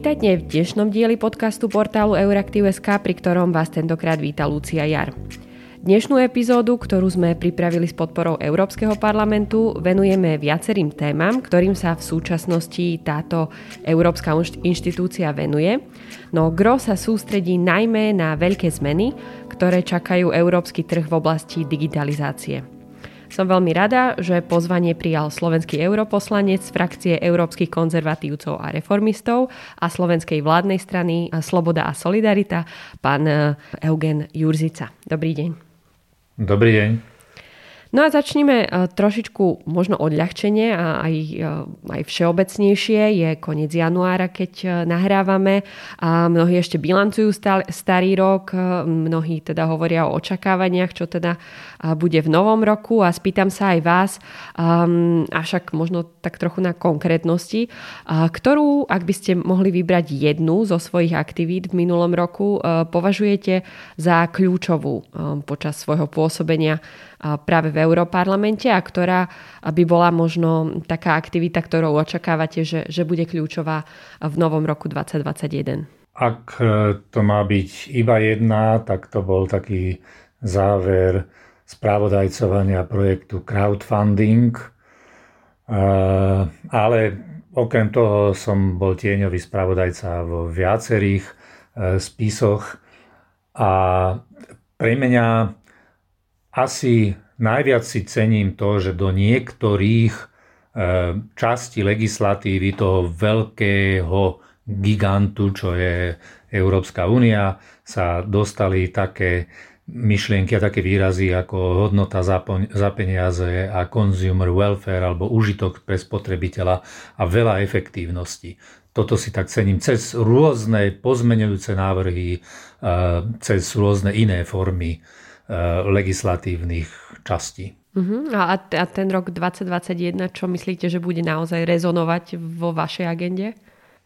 Vítajte v dnešnom dieli podcastu portálu Euraktiv.sk, pri ktorom vás tentokrát víta Lucia Jar. Dnešnú epizódu, ktorú sme pripravili s podporou Európskeho parlamentu, venujeme viacerým témam, ktorým sa v súčasnosti táto Európska inštitúcia venuje. No gro sa sústredí najmä na veľké zmeny, ktoré čakajú európsky trh v oblasti digitalizácie. Som veľmi rada, že pozvanie prijal slovenský europoslanec z frakcie európskych konzervatívcov a reformistov a slovenskej vládnej strany Sloboda a Solidarita, pán Eugen Jurzica. Dobrý deň. Dobrý deň. No a začneme uh, trošičku možno odľahčenie a aj, uh, aj všeobecnejšie. Je koniec januára, keď nahrávame a mnohí ešte bilancujú starý rok, mnohí teda hovoria o očakávaniach, čo teda bude v novom roku a spýtam sa aj vás, um, avšak možno tak trochu na konkrétnosti, ktorú, ak by ste mohli vybrať jednu zo svojich aktivít v minulom roku, považujete za kľúčovú um, počas svojho pôsobenia práve v Európarlamente a ktorá by bola možno taká aktivita, ktorou očakávate, že, že bude kľúčová v novom roku 2021? Ak e, to má byť iba jedna, tak to bol taký záver správodajcovania projektu crowdfunding. Ale okrem toho som bol tieňový spravodajca vo viacerých e, spisoch a pre mňa asi najviac si cením to, že do niektorých e, častí legislatívy toho veľkého gigantu, čo je Európska únia, sa dostali také myšlienky a také výrazy ako hodnota za peniaze a consumer welfare alebo užitok pre spotrebiteľa a veľa efektívnosti. Toto si tak cením cez rôzne pozmeňujúce návrhy, e, cez rôzne iné formy Eh, legislatívnych častí. Uh-huh. A, a ten rok 2021, čo myslíte, že bude naozaj rezonovať vo vašej agende?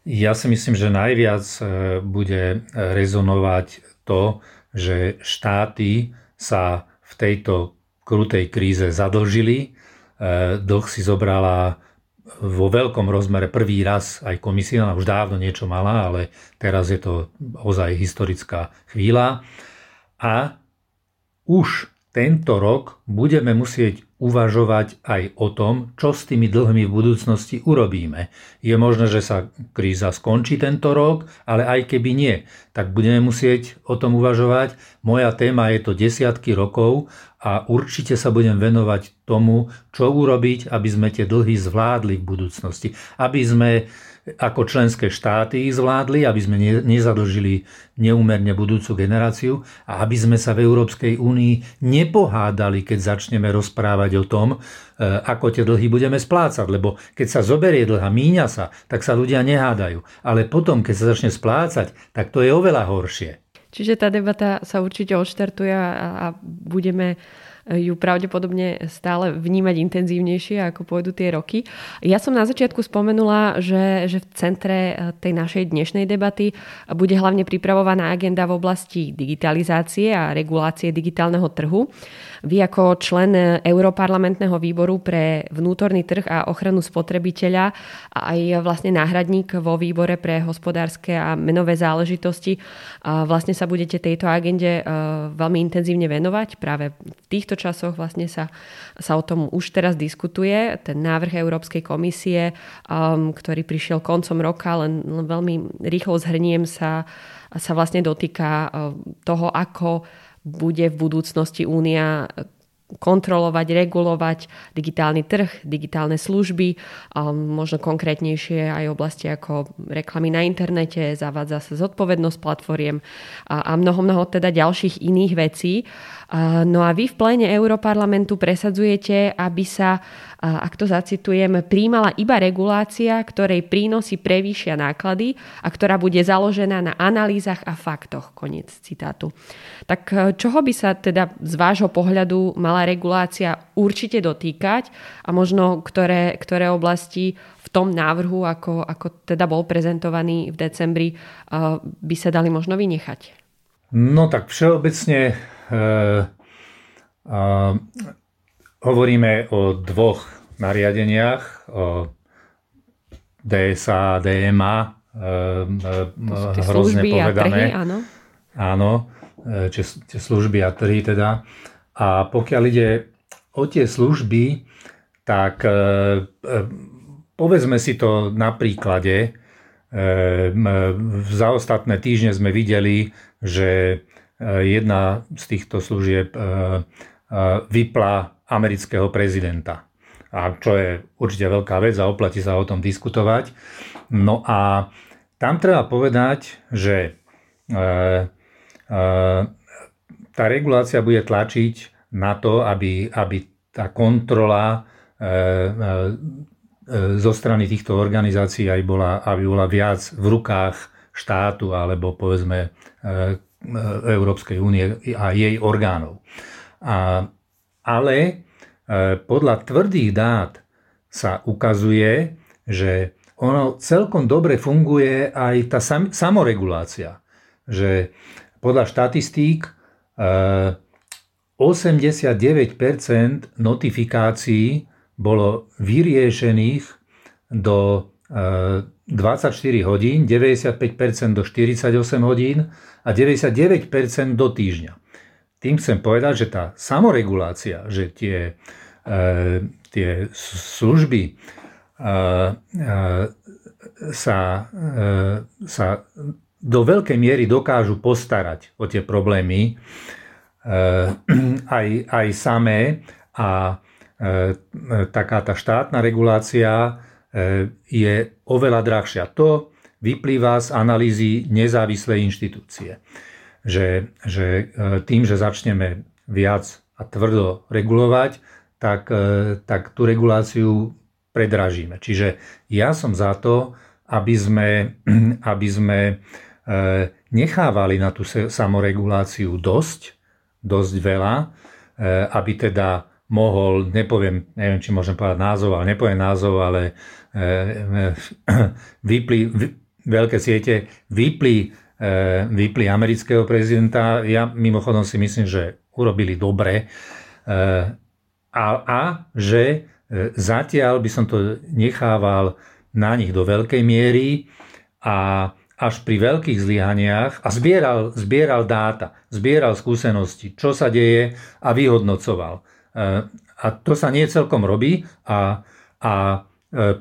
Ja si myslím, že najviac eh, bude rezonovať to, že štáty sa v tejto krutej kríze zadlžili. Eh, dlh si zobrala vo veľkom rozmere prvý raz aj komisia, ona už dávno niečo mala, ale teraz je to ozaj historická chvíľa. A už tento rok budeme musieť uvažovať aj o tom, čo s tými dlhmi v budúcnosti urobíme. Je možné, že sa kríza skončí tento rok, ale aj keby nie, tak budeme musieť o tom uvažovať. Moja téma je to desiatky rokov a určite sa budem venovať tomu, čo urobiť, aby sme tie dlhy zvládli v budúcnosti. Aby sme ako členské štáty zvládli, aby sme nezadlžili neúmerne budúcu generáciu a aby sme sa v Európskej únii nepohádali, keď začneme rozprávať o tom, e, ako tie dlhy budeme splácať. Lebo keď sa zoberie dlh a míňa sa, tak sa ľudia nehádajú. Ale potom, keď sa začne splácať, tak to je oveľa horšie. Čiže tá debata sa určite odštartuje a budeme ju pravdepodobne stále vnímať intenzívnejšie, ako pôjdu tie roky. Ja som na začiatku spomenula, že, že v centre eh, tej našej dnešnej debaty bude hlavne pripravovaná agenda v oblasti digitalizácie a regulácie digitálneho trhu. Vy ako člen Európarlamentného výboru pre vnútorný trh a ochranu spotrebiteľa a aj vlastne náhradník vo výbore pre hospodárske a menové záležitosti vlastne sa budete tejto agende eh, veľmi intenzívne venovať práve v týchto týchto časoch vlastne sa, sa o tom už teraz diskutuje. Ten návrh Európskej komisie, um, ktorý prišiel koncom roka, len, len veľmi rýchlo zhrniem sa, sa vlastne dotýka uh, toho, ako bude v budúcnosti únia kontrolovať, regulovať digitálny trh, digitálne služby, možno konkrétnejšie aj oblasti ako reklamy na internete, zavádza sa zodpovednosť platformiem a mnoho, mnoho teda ďalších iných vecí. No a vy v pléne Európarlamentu presadzujete, aby sa, ak to zacitujem, príjmala iba regulácia, ktorej prínosy prevýšia náklady a ktorá bude založená na analýzach a faktoch. Koniec citátu. Tak e, čoho by sa teda z vášho pohľadu mala regulácia určite dotýkať a možno ktoré, ktoré oblasti v tom návrhu, ako, ako teda bol prezentovaný v decembri, e, by sa dali možno vynechať? No tak všeobecne hovoríme o dvoch nariadeniach, o DSA, DMA, hrozne povedané. Trhy, áno. Áno, tie služby a trhy teda. A pokiaľ ide o tie služby, tak povedzme si to na príklade. Za ostatné týždne sme videli, že jedna z týchto služieb vypla amerického prezidenta. A čo je určite veľká vec a oplatí sa o tom diskutovať. No a tam treba povedať, že e, e, tá regulácia bude tlačiť na to, aby, aby tá kontrola e, zo strany týchto organizácií aj bola, aby bola viac v rukách štátu alebo povedzme Európskej únie a jej orgánov. A, ale e, podľa tvrdých dát sa ukazuje, že ono celkom dobre funguje aj tá sam, samoregulácia. Že podľa štatistík 89% e, notifikácií bolo vyriešených do 24 e, hodín, 95% do 48 hodín a 99% do týždňa. Tým chcem povedať, že tá samoregulácia, že tie, e, tie služby e, e, sa, e, sa do veľkej miery dokážu postarať o tie problémy e, aj, aj samé a e, taká tá štátna regulácia je oveľa drahšia. To vyplýva z analýzy nezávislej inštitúcie. Že, že e, tým, že začneme viac a tvrdo regulovať, tak, e, tak tú reguláciu predražíme. Čiže ja som za to, aby sme, aby sme e, nechávali na tú samoreguláciu dosť, dosť veľa, aby teda mohol, nepoviem, neviem, či môžem povedať názov, ale nepoviem názov, ale vypli, veľké siete vypli, e, vypli amerického prezidenta. Ja mimochodom si myslím, že urobili dobre. E, a, a že e, zatiaľ by som to nechával na nich do veľkej miery a až pri veľkých zlyhaniach a zbieral, zbieral dáta, zbieral skúsenosti, čo sa deje a vyhodnocoval. A to sa nie celkom robí a, a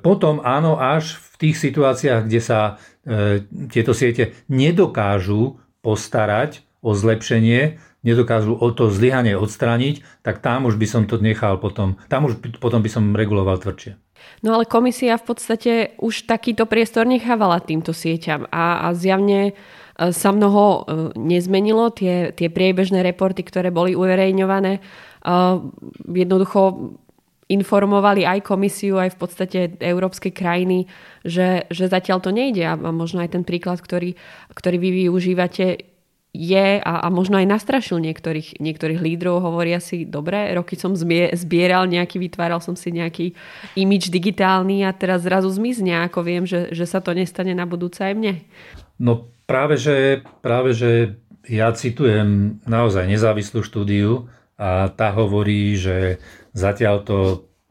potom áno, až v tých situáciách, kde sa E, tieto siete nedokážu postarať o zlepšenie, nedokážu o to zlyhanie odstrániť, tak tam už by som to nechal potom, tam už potom by som reguloval tvrdšie. No ale komisia v podstate už takýto priestor nechávala týmto sieťam a, a zjavne sa mnoho e, nezmenilo. Tie, tie priebežné reporty, ktoré boli uverejňované, jednoducho informovali aj komisiu, aj v podstate európske krajiny, že, že zatiaľ to nejde. A možno aj ten príklad, ktorý, ktorý vy využívate, je a, a možno aj nastrašil niektorých, niektorých lídrov. Hovoria si, dobre, roky som zbieral nejaký, vytváral som si nejaký imič digitálny a teraz zrazu zmizne, ako viem, že, že sa to nestane na budúce aj mne. No práve že, práve, že ja citujem naozaj nezávislú štúdiu a tá hovorí, že Zatiaľ to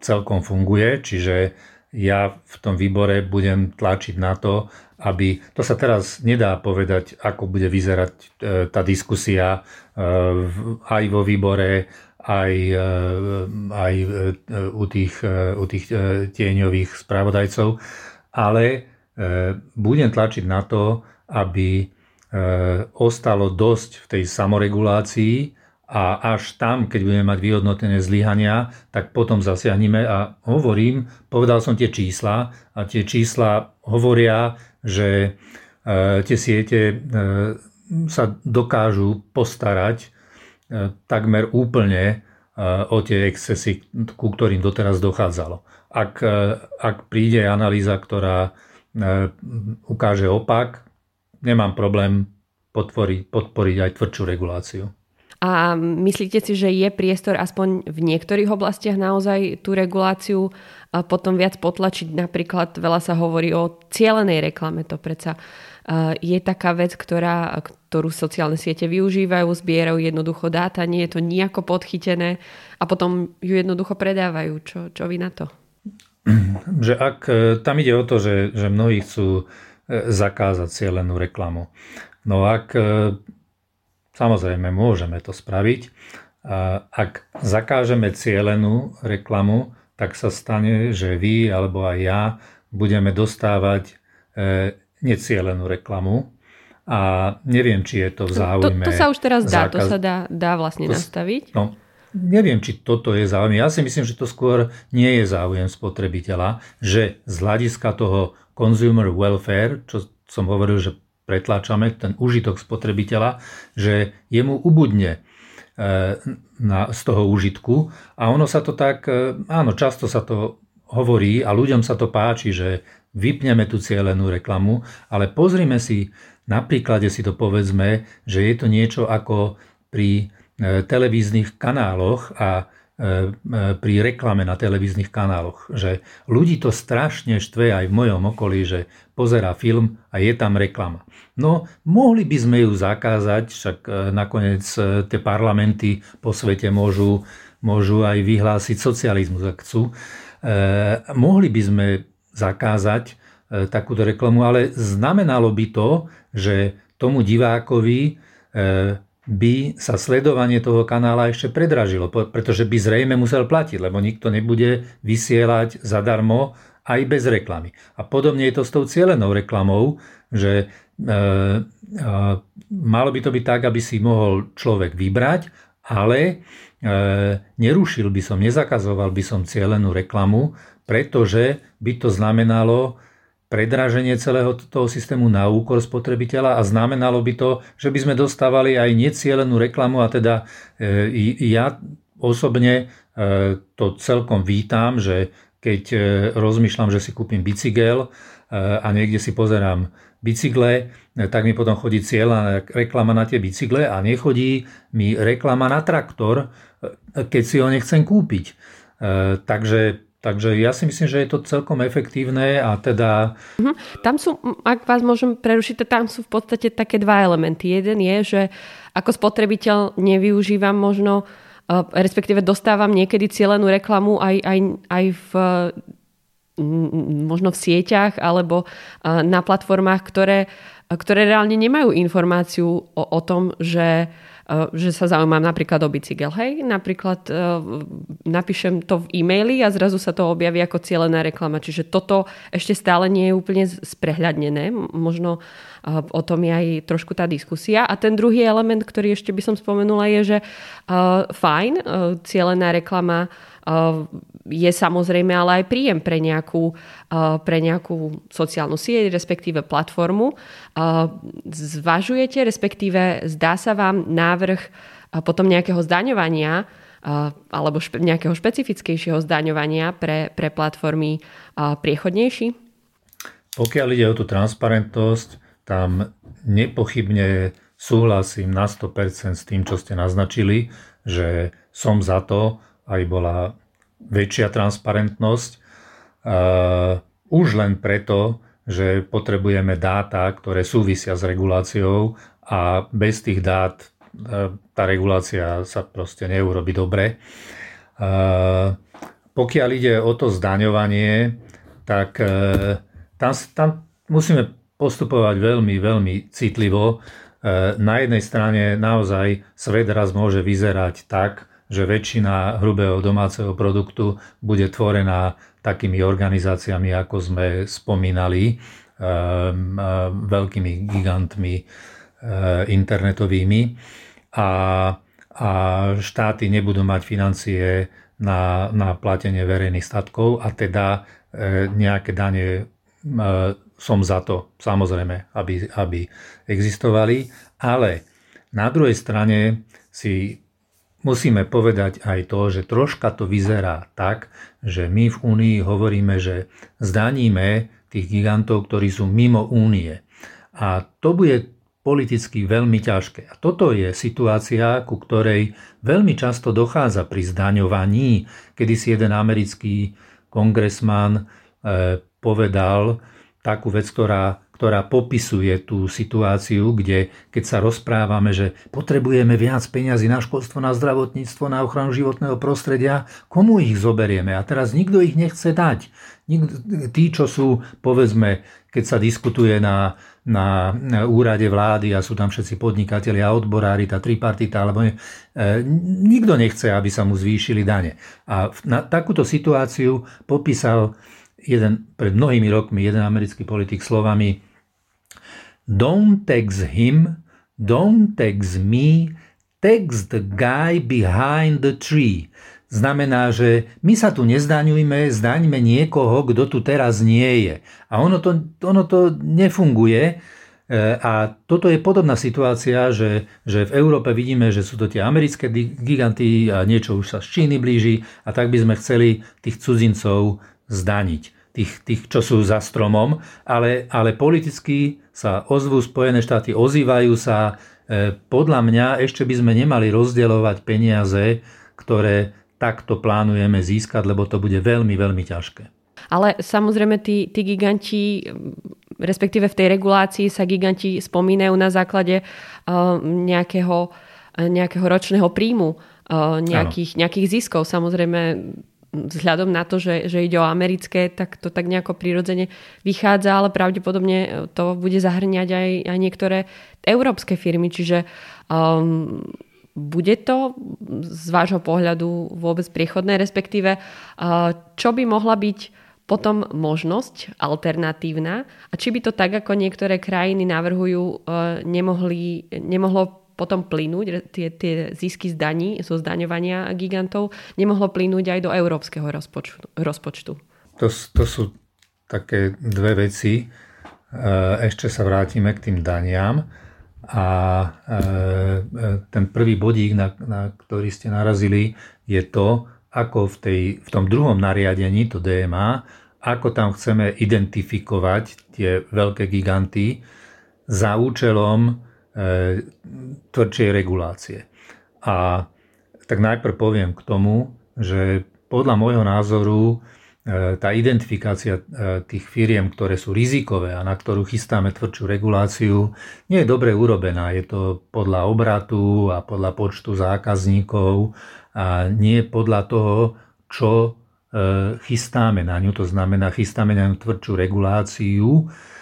celkom funguje, čiže ja v tom výbore budem tlačiť na to, aby, to sa teraz nedá povedať, ako bude vyzerať e, tá diskusia e, aj vo výbore, aj, e, aj u tých, u tých tieňových spravodajcov, ale budem tlačiť na to, aby ostalo dosť v tej samoregulácii, a až tam, keď budeme mať vyhodnotené zlyhania, tak potom zasiahneme a hovorím, povedal som tie čísla a tie čísla hovoria, že e, tie siete e, sa dokážu postarať e, takmer úplne o tie excesy, ku ktorým doteraz dochádzalo. Ak, ak príde analýza, ktorá ukáže opak, nemám problém podporiť, podporiť aj tvrdšiu reguláciu. A myslíte si, že je priestor aspoň v niektorých oblastiach naozaj tú reguláciu a potom viac potlačiť? Napríklad veľa sa hovorí o cielenej reklame. To predsa je taká vec, ktorá, ktorú sociálne siete využívajú, zbierajú jednoducho dáta, nie je to nejako podchytené a potom ju jednoducho predávajú. Čo, čo vy na to? Že ak e, tam ide o to, že, že mnohí chcú zakázať cieľenú reklamu. No ak samozrejme môžeme to spraviť, ak zakážeme cieľenú reklamu, tak sa stane, že vy alebo aj ja budeme dostávať e, necielenú reklamu a neviem, či je to v záujme. To, to sa už teraz dá, zákaz... to sa dá, dá vlastne to, nastaviť. No, neviem, či toto je záujem. Ja si myslím, že to skôr nie je záujem spotrebiteľa, že z hľadiska toho consumer welfare, čo som hovoril, že pretláčame ten užitok spotrebiteľa, že jemu ubudne E, na, z toho užitku. A ono sa to tak, e, áno, často sa to hovorí a ľuďom sa to páči, že vypneme tú cieľenú reklamu, ale pozrime si, na príklade si to povedzme, že je to niečo ako pri televíznych kanáloch a E, e, pri reklame na televíznych kanáloch, že ľudí to strašne štve aj v mojom okolí, že pozerá film a je tam reklama. No, mohli by sme ju zakázať, však e, nakoniec tie parlamenty po svete môžu, môžu aj vyhlásiť socializmus, ak chcú. Mohli by sme zakázať takúto reklamu, ale znamenalo by to, že tomu divákovi by sa sledovanie toho kanála ešte predražilo, pretože by zrejme musel platiť, lebo nikto nebude vysielať zadarmo aj bez reklamy. A podobne je to s tou cieľenou reklamou, že e, e, malo by to byť tak, aby si mohol človek vybrať, ale e, nerušil by som, nezakazoval by som cieľenú reklamu, pretože by to znamenalo predraženie celého toho systému na úkor spotrebiteľa a znamenalo by to, že by sme dostávali aj necielenú reklamu a teda e, ja osobne e, to celkom vítam, že keď e, rozmýšľam, že si kúpim bicykel a niekde si pozerám bicykle, tak mi potom chodí cieľa reklama na tie bicykle a nechodí mi reklama na traktor, keď si ho nechcem kúpiť. Takže Takže ja si myslím, že je to celkom efektívne a teda... Mhm. Tam sú, ak vás môžem prerušiť, tam sú v podstate také dva elementy. Jeden je, že ako spotrebiteľ nevyužívam možno, eh, respektíve dostávam niekedy cieľenú reklamu aj, aj, aj v možno v sieťach alebo eh, na platformách, ktoré, ktoré reálne nemajú informáciu o, o tom, že Eh, že sa zaujímam napríklad o bicykel. Hej, napríklad eh, napíšem to v e-maili a zrazu sa to objaví ako cieľená reklama. Čiže toto ešte stále nie je úplne sprehľadnené. Možno eh, o tom je aj trošku tá diskusia. A ten druhý element, ktorý ešte by som spomenula, je, že fajn, cieľená reklama je samozrejme ale aj príjem pre nejakú, pre nejakú sociálnu sieť, respektíve platformu. Zvažujete, respektíve zdá sa vám návrh potom nejakého zdaňovania alebo špe, nejakého špecifickejšieho zdaňovania pre, pre platformy priechodnejší? Pokiaľ ide o tú transparentnosť, tam nepochybne súhlasím na 100% s tým, čo ste naznačili, že som za to, aby bola väčšia transparentnosť. Už len preto, že potrebujeme dáta, ktoré súvisia s reguláciou a bez tých dát e, tá regulácia sa proste neurobi dobre. Pokiaľ ide o to zdaňovanie, tak tam, tam musíme postupovať veľmi, veľmi citlivo. Na jednej strane naozaj svet raz môže vyzerať tak, že väčšina hrubého domáceho produktu bude tvorená takými organizáciami, ako sme spomínali, ehm, ehm, veľkými gigantmi ehm, internetovými. A, a štáty nebudú mať financie na, na platenie verejných statkov a teda nejaké dane som za to, samozrejme, aby, aby existovali, ale na druhej strane si Musíme povedať aj to, že troška to vyzerá tak, že my v Únii hovoríme, že zdaníme tých gigantov, ktorí sú mimo Únie. A to bude politicky veľmi ťažké. A toto je situácia, ku ktorej veľmi často dochádza pri zdaňovaní, kedy si jeden americký kongresman eh, povedal takú vec, ktorá ktorá popisuje tú situáciu, kde keď sa rozprávame, že potrebujeme viac peňazí na školstvo, na zdravotníctvo, na ochranu životného prostredia, komu ich zoberieme? A teraz nikto ich nechce dať. Tí, čo sú, povedzme, keď sa diskutuje na, na, úrade vlády a sú tam všetci podnikatelia, odborári, tá tripartita, alebo nie, e, nikto nechce, aby sa mu zvýšili dane. A na takúto situáciu popísal jeden, pred mnohými rokmi jeden americký politik slovami Don't text him, don't text me, text the guy behind the tree. Znamená, že my sa tu nezdaňujme, zdaňme niekoho, kto tu teraz nie je. A ono to, ono to nefunguje. E, a toto je podobná situácia, že, že v Európe vidíme, že sú to tie americké giganty a niečo už sa z Číny blíži a tak by sme chceli tých cudzincov zdaniť tých, tých čo sú za stromom, ale, ale politicky sa ozvú Spojené štáty, ozývajú sa. E, podľa mňa ešte by sme nemali rozdielovať peniaze, ktoré takto plánujeme získať, lebo to bude veľmi, veľmi ťažké. Ale samozrejme tí, tí giganti, respektíve v tej regulácii sa giganti spomínajú na základe uh, nejakého, nejakého ročného príjmu, uh, nejakých, nejakých ziskov. Samozrejme vzhľadom na to, že, že ide o americké, tak to tak nejako prirodzene vychádza, ale pravdepodobne to bude zahrňať aj, aj niektoré európske firmy, čiže um, bude to z vášho pohľadu vôbec priechodné, respektíve uh, čo by mohla byť potom možnosť alternatívna? A či by to tak, ako niektoré krajiny navrhujú, uh, nemohli, nemohlo potom plynúť, tie, tie zisky z daní, zo zdaňovania gigantov, nemohlo plynúť aj do európskeho rozpočtu. rozpočtu. To, to sú také dve veci. E, ešte sa vrátime k tým daniam. A e, e, ten prvý bodík, na, na ktorý ste narazili, je to, ako v, tej, v tom druhom nariadení, to DMA, ako tam chceme identifikovať tie veľké giganty za účelom tvrdšej regulácie. A tak najprv poviem k tomu, že podľa môjho názoru e, tá identifikácia e, tých firiem, ktoré sú rizikové a na ktorú chystáme tvrdšiu reguláciu, nie je dobre urobená. Je to podľa obratu a podľa počtu zákazníkov a nie podľa toho, čo chystáme na ňu. To znamená, chystáme na ňu tvrdšiu reguláciu, E,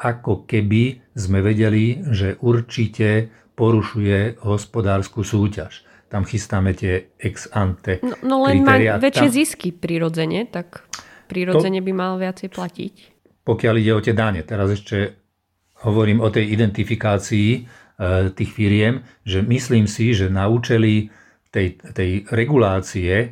ako keby sme vedeli, že určite porušuje hospodárskú súťaž. Tam chystáme tie ex ante No, no len má väčšie zisky prirodzene, tak prirodzene to, by mal viacej platiť. Pokiaľ ide o tie dane, teraz ešte hovorím o tej identifikácii e, tých firiem, že myslím si, že na účely tej, tej regulácie e,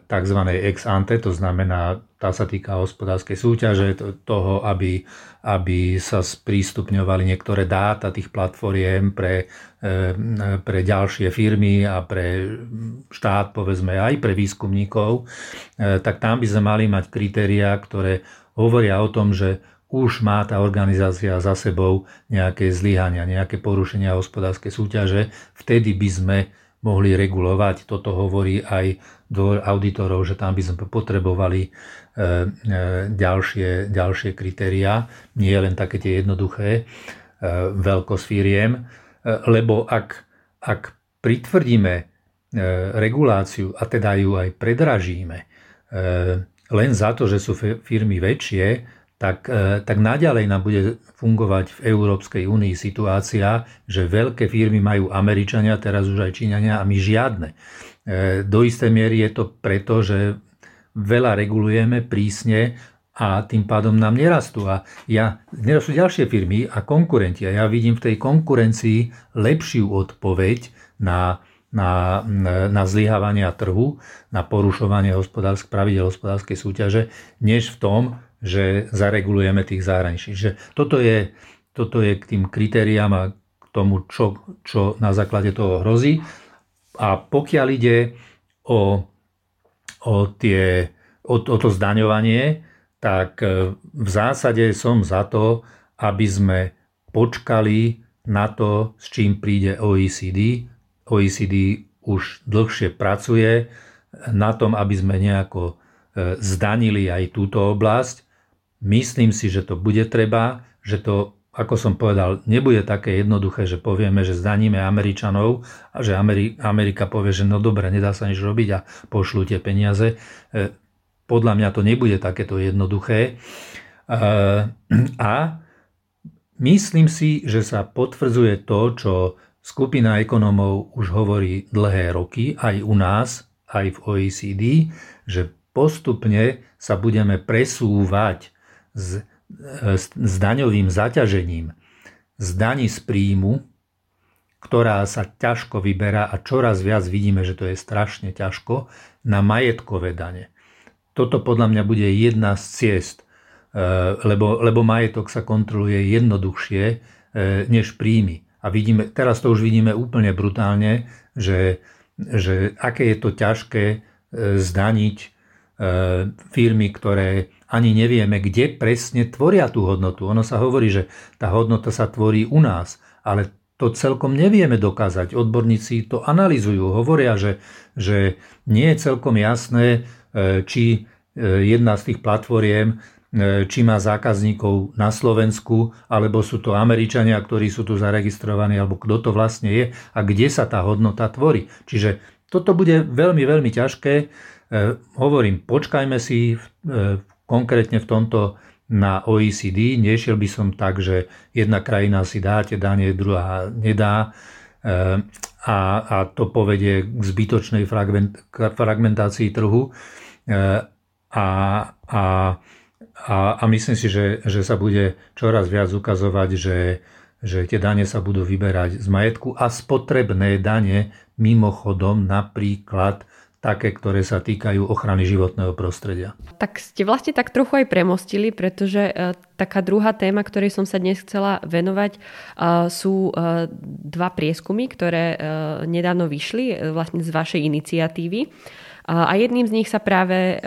tzv. ex ante, to znamená tá sa týka hospodárskej súťaže, toho, aby, aby sa sprístupňovali niektoré dáta tých platformiem pre, eh, pre ďalšie firmy a pre štát, povedzme aj pre výskumníkov, eh, tak tam by sme mali mať kritériá, ktoré hovoria o tom, že už má tá organizácia za sebou nejaké zlyhania, nejaké porušenia hospodárskej súťaže, vtedy by sme mohli regulovať. Toto hovorí aj dvor auditorov, že tam by sme potrebovali ďalšie, ďalšie kritériá, nie len také tie jednoduché, e, veľkosť firiem, lebo ak, ak pritvrdíme reguláciu a teda ju aj predražíme len za to, že sú firmy väčšie, tak, tak naďalej nám bude fungovať v Európskej únii situácia, že veľké firmy majú Američania, teraz už aj Číňania a my žiadne. Do istej miery je to preto, že veľa regulujeme prísne a tým pádom nám nerastú. A ja, nerastú ďalšie firmy a konkurenti. A ja vidím v tej konkurencii lepšiu odpoveď na, na, na zlyhávania trhu, na porušovanie hospodársk, pravidel hospodárskej súťaže, než v tom, že zaregulujeme tých zahraničí. Že toto je, toto je k tým kritériám a k tomu, čo, čo na základe toho hrozí. A pokiaľ ide o o, tie, o, o to zdaňovanie, tak e, v zásade som za to, aby sme počkali na to, s čím príde OECD. OECD už dlhšie pracuje na tom, aby sme nejako e, zdanili aj túto oblasť. Myslím si, že to bude treba, že to ako som povedal, nebude také jednoduché, že povieme, že zdaníme Američanov a že Amerika povie, že no dobre, nedá sa nič robiť a pošlú tie peniaze. E, podľa mňa to nebude takéto jednoduché. E, a myslím si, že sa potvrdzuje to, čo skupina ekonomov už hovorí dlhé roky, aj u nás, aj v OECD, že postupne sa budeme presúvať z s daňovým zaťažením z daní z príjmu, ktorá sa ťažko vyberá a čoraz viac vidíme, že to je strašne ťažko, na majetkové dane. Toto podľa mňa bude jedna z ciest, e, lebo, lebo majetok sa kontroluje jednoduchšie e, než príjmy. A vidíme, teraz to už vidíme úplne brutálne, že, že aké je to ťažké e, zdaniť firmy, ktoré ani nevieme, kde presne tvoria tú hodnotu. Ono sa hovorí, že tá hodnota sa tvorí u nás, ale to celkom nevieme dokázať. Odborníci to analizujú, hovoria, že, že nie je celkom jasné, e, či e, jedna z tých platformiem e, či má zákazníkov na Slovensku, alebo sú to Američania, ktorí sú tu zaregistrovaní, alebo kto to vlastne je a kde sa tá hodnota tvorí. Čiže toto bude veľmi, veľmi ťažké. Hovorím, počkajme si v konkrétne v tomto na OECD. Nešiel by som tak, že jedna krajina si dá tie dane, druhá nedá eh, a, a to povedie k zbytočnej fragment, fragmentácii trhu. Eh, a, a, a, a myslím si, že, že sa bude čoraz viac ukazovať, že, že tie dane sa budú vyberať z majetku a spotrebné dane mimochodom napríklad také, ktoré sa týkajú ochrany životného prostredia. Tak ste vlastne tak trochu aj premostili, pretože e, taká druhá téma, ktorej som sa dnes chcela venovať, e, sú e, dva prieskumy, ktoré nedávno vyšli vlastne z vašej iniciatívy. A jedným z nich sa práve,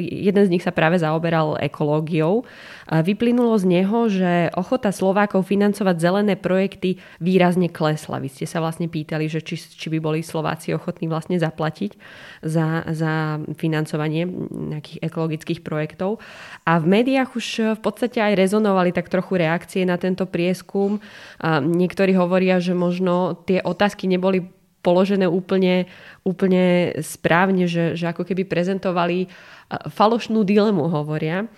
jeden z nich sa práve zaoberal ekológiou. Vyplynulo z neho, že ochota Slovákov financovať zelené projekty výrazne klesla. Vy ste sa vlastne pýtali, že či, či by boli Slováci ochotní vlastne zaplatiť za, za financovanie nejakých ekologických projektov. A v médiách už v podstate aj rezonovali tak trochu reakcie na tento prieskum. Niektorí hovoria, že možno tie otázky neboli položené úplne, úplne správne, že, že ako keby prezentovali falošnú dilemu, hovoria,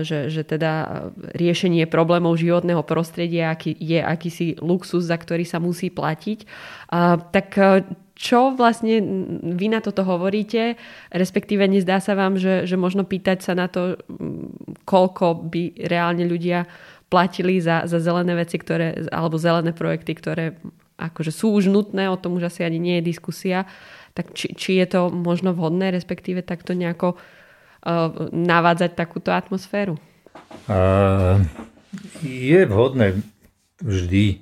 že, že teda riešenie problémov životného prostredia je akýsi luxus, za ktorý sa musí platiť. Tak čo vlastne vy na toto hovoríte, respektíve nezdá sa vám, že, že možno pýtať sa na to, koľko by reálne ľudia platili za, za zelené veci, ktoré, alebo zelené projekty, ktoré akože sú už nutné, o tom už asi ani nie je diskusia, tak či, či je to možno vhodné, respektíve takto nejako uh, navádzať takúto atmosféru? Uh, je vhodné vždy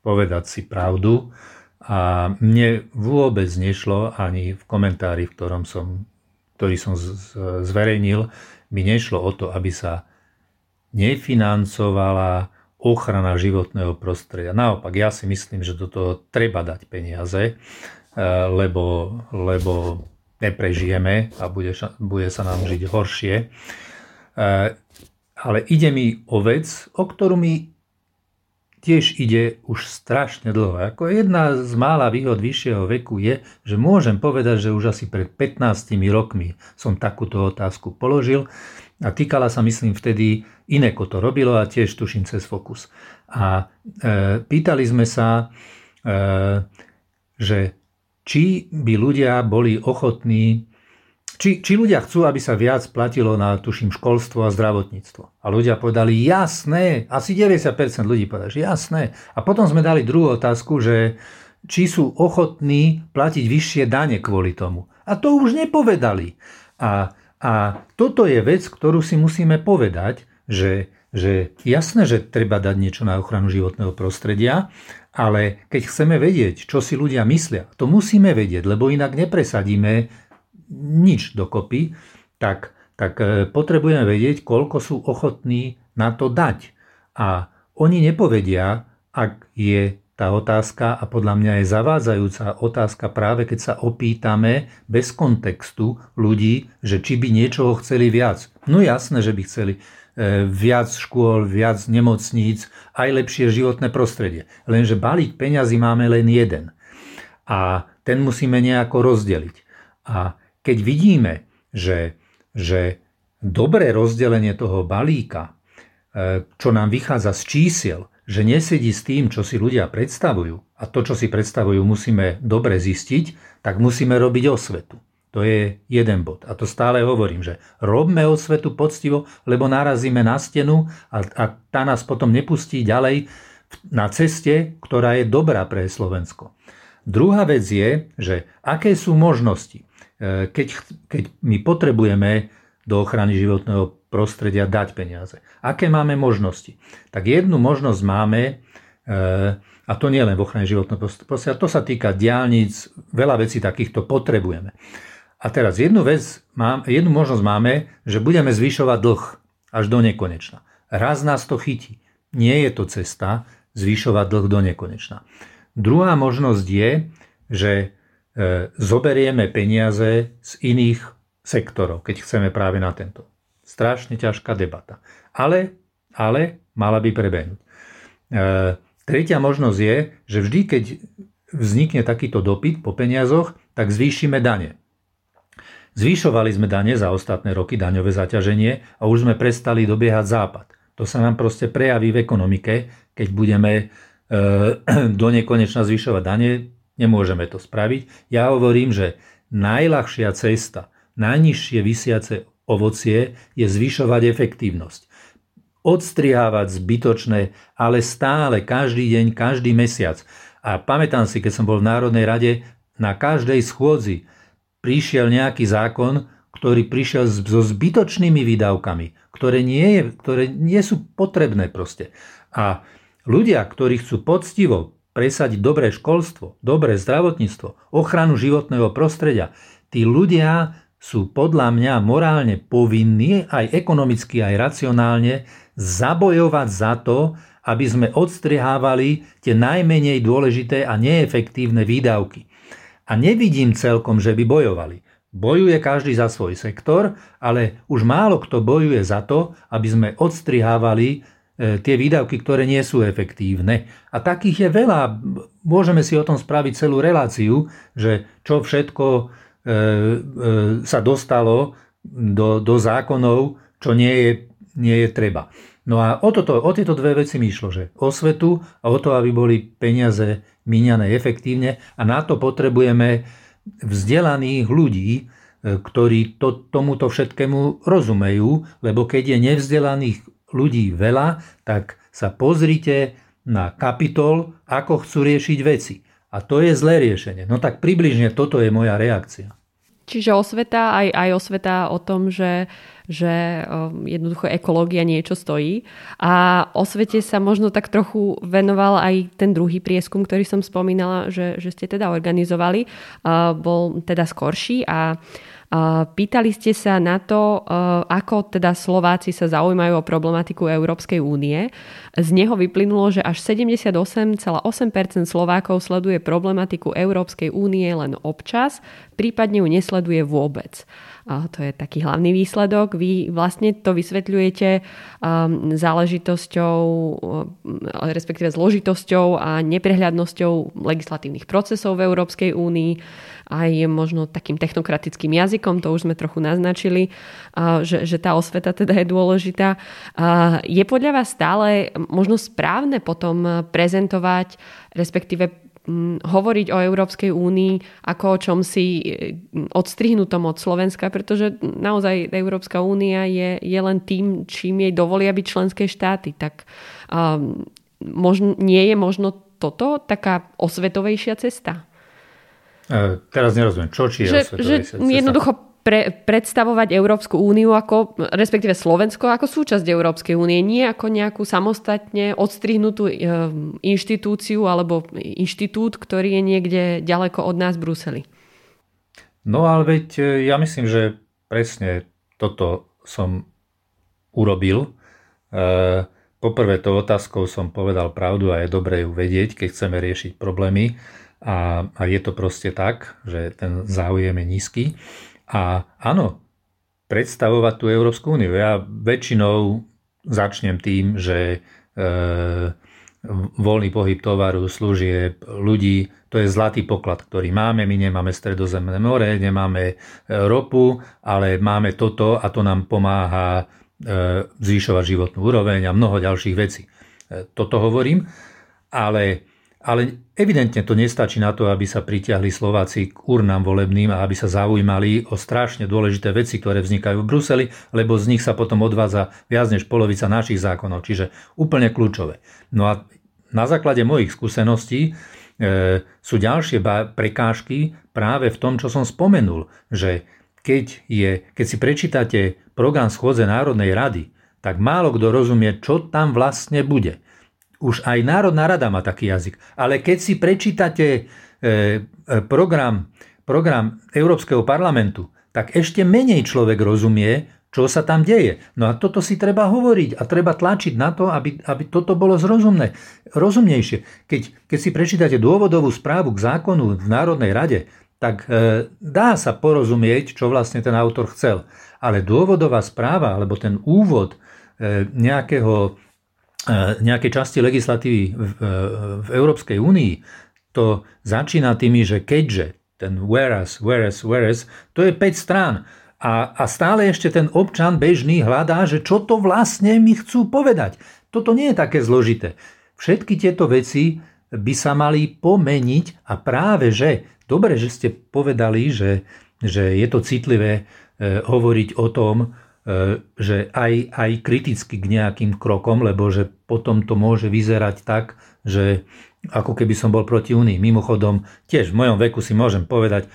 povedať si pravdu a mne vôbec nešlo ani v komentári, v ktorom som, ktorý som zverejnil, mi nešlo o to, aby sa nefinancovala ochrana životného prostredia. Naopak, ja si myslím, že do toho treba dať peniaze, e, lebo, lebo neprežijeme a bude, bude sa nám žiť horšie. E, ale ide mi o vec, o ktorú mi tiež ide už strašne dlho. Ako jedna z mála výhod vyššieho veku je, že môžem povedať, že už asi pred 15 rokmi som takúto otázku položil a týkala sa, myslím, vtedy Ineko to robilo a tiež tuším cez Focus. A e, pýtali sme sa, e, že či by ľudia boli ochotní, či, či ľudia chcú, aby sa viac platilo na, tuším, školstvo a zdravotníctvo. A ľudia povedali, jasné, asi 90% ľudí povedali, že jasné. A potom sme dali druhú otázku, že či sú ochotní platiť vyššie dane kvôli tomu. A to už nepovedali. A a toto je vec, ktorú si musíme povedať, že, že jasné, že treba dať niečo na ochranu životného prostredia, ale keď chceme vedieť, čo si ľudia myslia, to musíme vedieť, lebo inak nepresadíme nič dokopy, tak, tak e, potrebujeme vedieť, koľko sú ochotní na to dať. A oni nepovedia, ak je tá otázka a podľa mňa je zavádzajúca otázka práve keď sa opýtame bez kontextu ľudí, že či by niečoho chceli viac. No jasné, že by chceli viac škôl, viac nemocníc, aj lepšie životné prostredie. Lenže balík peňazí máme len jeden. A ten musíme nejako rozdeliť. A keď vidíme, že, že dobré rozdelenie toho balíka, e, čo nám vychádza z čísiel, že nesedí s tým, čo si ľudia predstavujú, a to, čo si predstavujú, musíme dobre zistiť, tak musíme robiť osvetu. To je jeden bod. A to stále hovorím, že robme osvetu poctivo, lebo narazíme na stenu a, a tá nás potom nepustí ďalej na ceste, ktorá je dobrá pre Slovensko. Druhá vec je, že aké sú možnosti, e, keď, keď my potrebujeme do ochrany životného prostredia dať peniaze. Aké máme možnosti? Tak jednu možnosť máme, e, a to nie len v ochrane životného prostredia, to sa týka diálnic, veľa vecí takýchto potrebujeme. A teraz jednu vec, jednu možnosť máme, že budeme zvyšovať dlh až do nekonečna. Raz nás to chytí. Nie je to cesta zvyšovať dlh do nekonečna. Druhá možnosť je, že e, zoberieme peniaze z iných sektorov, keď chceme práve na tento. Strašne ťažká debata. Ale, ale mala by prebehnúť. E, tretia možnosť je, že vždy, keď vznikne takýto dopyt po peniazoch, tak zvýšime dane. Zvyšovali sme dane za ostatné roky, daňové zaťaženie a už sme prestali dobiehať západ. To sa nám proste prejaví v ekonomike, keď budeme e, do nekonečna zvyšovať dane, nemôžeme to spraviť. Ja hovorím, že najľahšia cesta, najnižšie vysiace ovocie je zvyšovať efektívnosť. Odstrihávať zbytočné, ale stále, každý deň, každý mesiac. A pamätám si, keď som bol v Národnej rade, na každej schôdzi prišiel nejaký zákon, ktorý prišiel so zbytočnými výdavkami, ktoré nie, je, ktoré nie sú potrebné proste. A ľudia, ktorí chcú poctivo presadiť dobré školstvo, dobré zdravotníctvo, ochranu životného prostredia, tí ľudia sú podľa mňa morálne povinní, aj ekonomicky, aj racionálne, zabojovať za to, aby sme odstrihávali tie najmenej dôležité a neefektívne výdavky. A nevidím celkom, že by bojovali. Bojuje každý za svoj sektor, ale už málo kto bojuje za to, aby sme odstrihávali e, tie výdavky, ktoré nie sú efektívne. A takých je veľa. Môžeme si o tom spraviť celú reláciu, že čo všetko sa dostalo do, do zákonov, čo nie je, nie je treba. No a o, toto, o tieto dve veci mi išlo, že o svetu a o to, aby boli peniaze míňané efektívne a na to potrebujeme vzdelaných ľudí, e, ktorí to, tomuto všetkému rozumejú, lebo keď je nevzdelaných ľudí veľa, tak sa pozrite na kapitol, ako chcú riešiť veci. A to je zlé riešenie. No tak približne toto je moja reakcia. Čiže osveta, aj, aj osveta o tom, že, že jednoducho ekológia niečo stojí. A o svete sa možno tak trochu venoval aj ten druhý prieskum, ktorý som spomínala, že, že ste teda organizovali. Bol teda skorší a Pýtali ste sa na to, e, ako teda Slováci sa zaujímajú o problematiku Európskej únie. Z neho vyplynulo, že až 78,8% Slovákov sleduje problematiku Európskej únie len občas, prípadne ju nesleduje vôbec. To je taký hlavný výsledok. Vy vlastne to vysvetľujete um, záležitosťou, um, respektíve zložitosťou a neprehľadnosťou legislatívnych procesov v Európskej únii aj možno takým technokratickým jazykom, to už sme trochu naznačili, že, že tá osveta teda je dôležitá. Je podľa vás stále možno správne potom prezentovať, respektíve hovoriť o Európskej únii ako o čom si odstrihnutom od Slovenska, pretože naozaj Európska únia je, je len tým, čím jej dovolia byť členské štáty. Tak um, možno, nie je možno toto taká osvetovejšia cesta? E, teraz nerozumiem, čo či je že, že jednoducho pre, predstavovať Európsku úniu ako, respektíve Slovensko ako súčasť Európskej únie, nie ako nejakú samostatne odstrihnutú e, inštitúciu alebo inštitút, ktorý je niekde ďaleko od nás v Bruseli. No ale veď e, ja myslím, že presne toto som urobil. E, poprvé to otázkou som povedal pravdu a je dobré ju vedieť, keď chceme riešiť problémy a, a je to proste tak, že ten záujem je nízky. A áno, predstavovať tú Európsku úniu. Ja väčšinou začnem tým, že voľný pohyb tovaru, služieb, ľudí, to je zlatý poklad, ktorý máme. My nemáme stredozemné more, nemáme ropu, ale máme toto a to nám pomáha zvyšovať životnú úroveň a mnoho ďalších vecí. Toto hovorím, ale ale evidentne to nestačí na to, aby sa pritiahli Slováci k urnám volebným a aby sa zaujímali o strašne dôležité veci, ktoré vznikajú v Bruseli, lebo z nich sa potom odvádza viac než polovica našich zákonov, čiže úplne kľúčové. No a na základe mojich skúseností e, sú ďalšie prekážky práve v tom, čo som spomenul, že keď, je, keď si prečítate program schôdze Národnej rady, tak málo kto rozumie, čo tam vlastne bude. Už aj Národná rada má taký jazyk. Ale keď si prečítate e, e, program, program Európskeho parlamentu, tak ešte menej človek rozumie, čo sa tam deje. No a toto si treba hovoriť a treba tlačiť na to, aby, aby toto bolo zrozumné, rozumnejšie. Keď, keď si prečítate dôvodovú správu k zákonu v Národnej rade, tak e, dá sa porozumieť, čo vlastne ten autor chcel. Ale dôvodová správa alebo ten úvod e, nejakého nejakej časti legislatívy v, e, v Európskej únii, to začína tými, že keďže, ten whereas, whereas, whereas, to je 5 strán. A, a stále ešte ten občan bežný hľadá, že čo to vlastne mi chcú povedať. Toto nie je také zložité. Všetky tieto veci by sa mali pomeniť a práve že, dobre, že ste povedali, že, že je to citlivé e, hovoriť o tom, E, že aj, aj kriticky k nejakým krokom, lebo že potom to môže vyzerať tak, že ako keby som bol proti Únii. Mimochodom, tiež v mojom veku si môžem povedať,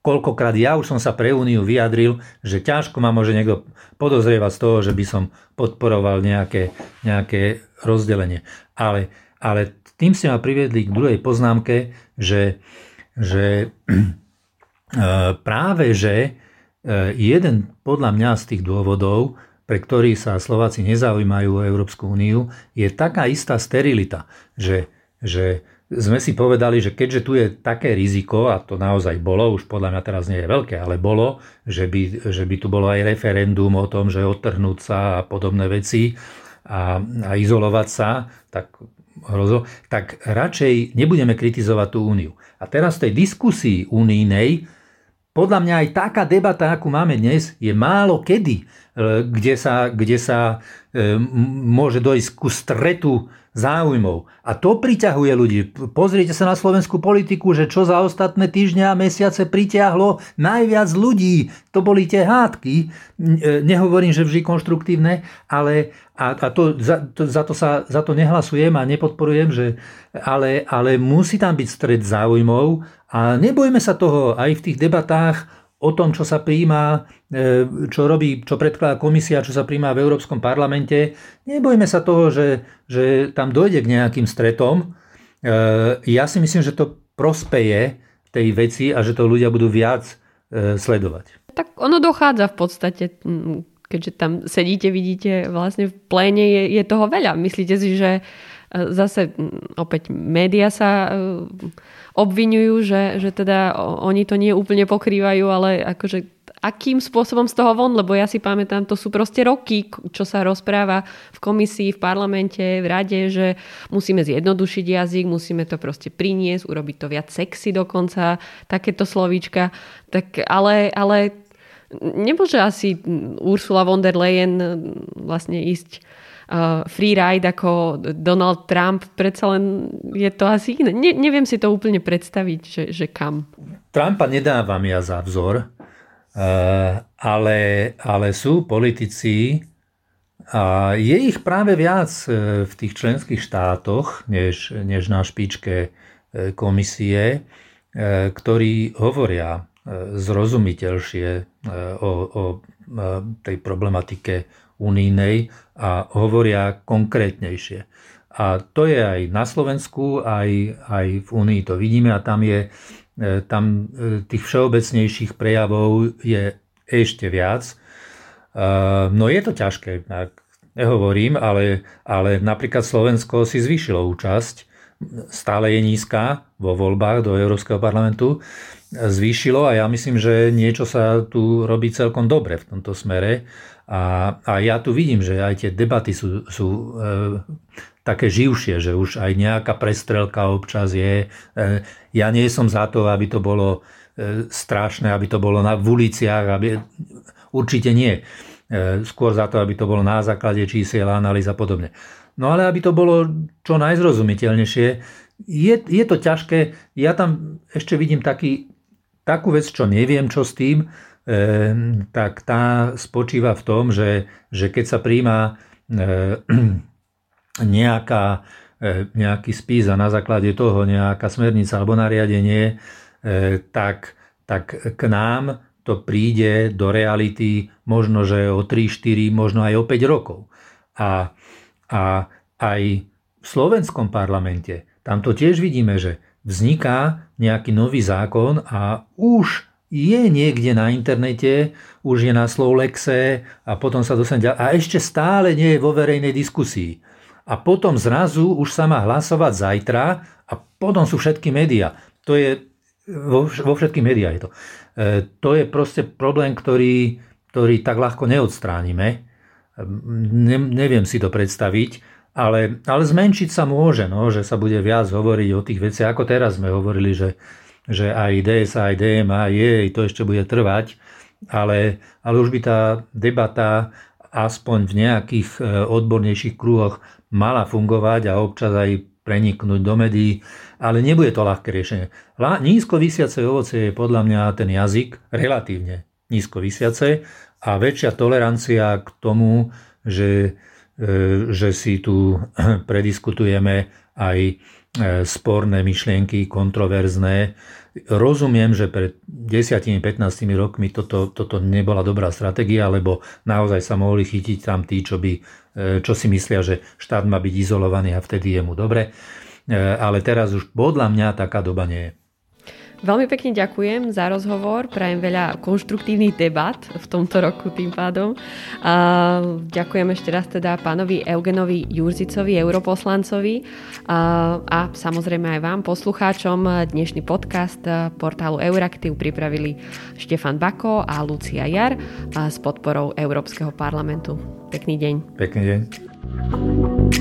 koľkokrát ja už som sa pre Úniu vyjadril, že ťažko ma môže niekto podozrievať z toho, že by som podporoval nejaké, nejaké rozdelenie. Ale, ale tým ste ma priviedli k druhej poznámke, že, že e, práve že E, jeden podľa mňa z tých dôvodov, pre ktorý sa Slováci nezaujímajú o Európsku úniu, je taká istá sterilita, že, že sme si povedali, že keďže tu je také riziko, a to naozaj bolo, už podľa mňa teraz nie je veľké, ale bolo, že by, že by tu bolo aj referendum o tom, že odtrhnúť sa a podobné veci a, a izolovať sa, tak, hrozo, tak radšej nebudeme kritizovať tú úniu. A teraz v tej diskusii unijnej podľa mňa aj taká debata, akú máme dnes, je málo kedy, e, kde sa, kde sa e, môže dojsť ku stretu záujmov. A to priťahuje ľudí. Pozrite sa na slovenskú politiku, že čo za ostatné týždňa a mesiace pritiahlo najviac ľudí. To boli tie hádky. E, nehovorím, že vždy konštruktívne, ale a, a to, za, to, za, to sa, za to nehlasujem a nepodporujem, že, ale, ale musí tam byť stred záujmov a nebojme sa toho aj v tých debatách o tom, čo sa príjma, e, čo robí, čo predkladá komisia, čo sa príjma v Európskom parlamente. Nebojme sa toho, že, že tam dojde k nejakým stretom. E, ja si myslím, že to prospeje tej veci a že to ľudia budú viac e, sledovať. Tak ono dochádza v podstate, keďže tam sedíte, vidíte, vlastne v pléne je, je toho veľa. Myslíte si, že zase opäť média sa obvinujú, že, že teda oni to nie úplne pokrývajú, ale akože akým spôsobom z toho von, lebo ja si pamätám, to sú proste roky, čo sa rozpráva v komisii, v parlamente, v rade, že musíme zjednodušiť jazyk, musíme to proste priniesť, urobiť to viac sexy dokonca, takéto slovíčka. Tak, ale, ale nemôže asi Ursula von der Leyen vlastne ísť uh, free ride ako Donald Trump, predsa len je to asi iné. Ne, neviem si to úplne predstaviť, že, že kam. Trumpa nedávam ja za vzor, uh, ale, ale sú politici, a je ich práve viac uh, v tých členských štátoch, než, než na špičke komisie, ktorí hovoria zrozumiteľšie o, o tej problematike unijnej a hovoria konkrétnejšie. A to je aj na Slovensku, aj, aj v Únii to vidíme a tam je e, tam e, tých všeobecnejších prejavov je ešte viac. E, no je to ťažké, nehovorím, ale, ale napríklad Slovensko si zvyšilo účasť, stále je nízka vo voľbách do Európskeho parlamentu, zvýšilo a ja myslím, že niečo sa tu robí celkom dobre v tomto smere. A, a ja tu vidím, že aj tie debaty sú, sú e, také živšie, že už aj nejaká prestrelka občas je. E, ja nie som za to, aby to bolo e, strašné, aby to bolo na, v uliciach, aby, určite nie. E, skôr za to, aby to bolo na základe čísiel, analýz a podobne. No ale aby to bolo čo najzrozumiteľnejšie, je, je to ťažké. Ja tam ešte vidím taký, takú vec, čo neviem, čo s tým, tak tá spočíva v tom, že, že keď sa príjma e, nejaká, e, nejaký spis a na základe toho nejaká smernica alebo nariadenie, e, tak, tak k nám to príde do reality možno, že o 3, 4, možno aj o 5 rokov. A, a aj v slovenskom parlamente, tam to tiež vidíme, že vzniká nejaký nový zákon a už je niekde na internete, už je na Slovlexe a potom sa dostane. A ešte stále nie je vo verejnej diskusii. A potom zrazu už sa má hlasovať zajtra a potom sú všetky médiá. To je, vo, vo všetkých médiách je to. E, to je proste problém, ktorý, ktorý tak ľahko neodstránime. E, ne, neviem si to predstaviť ale, ale zmenšiť sa môže, no, že sa bude viac hovoriť o tých veciach, ako teraz sme hovorili, že, že aj DSA, aj DMA je, to ešte bude trvať, ale, ale už by tá debata aspoň v nejakých e, odbornejších krúhoch mala fungovať a občas aj preniknúť do médií, ale nebude to ľahké riešenie. Nízko vysiace ovoce je podľa mňa ten jazyk relatívne nízko vysiace a väčšia tolerancia k tomu, že E, že si tu prediskutujeme aj sporné myšlienky, kontroverzné. Rozumiem, že pred 10-15 rokmi toto, toto nebola dobrá stratégia, lebo naozaj sa mohli chytiť tam tí, čo, by, e, čo si myslia, že štát má byť izolovaný a vtedy je mu dobre. Ale teraz už podľa mňa taká doba nie je. Veľmi pekne ďakujem za rozhovor, prajem veľa konštruktívnych debat v tomto roku tým pádom. A ďakujem ešte raz teda pánovi Eugenovi Jurzicovi, europoslancovi a, a samozrejme aj vám, poslucháčom. Dnešný podcast portálu Euraktiv pripravili Štefan Bako a Lucia Jar s podporou Európskeho parlamentu. Pekný deň. Pekný deň. thank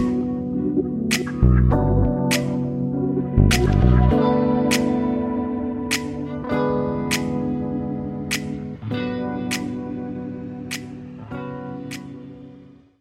you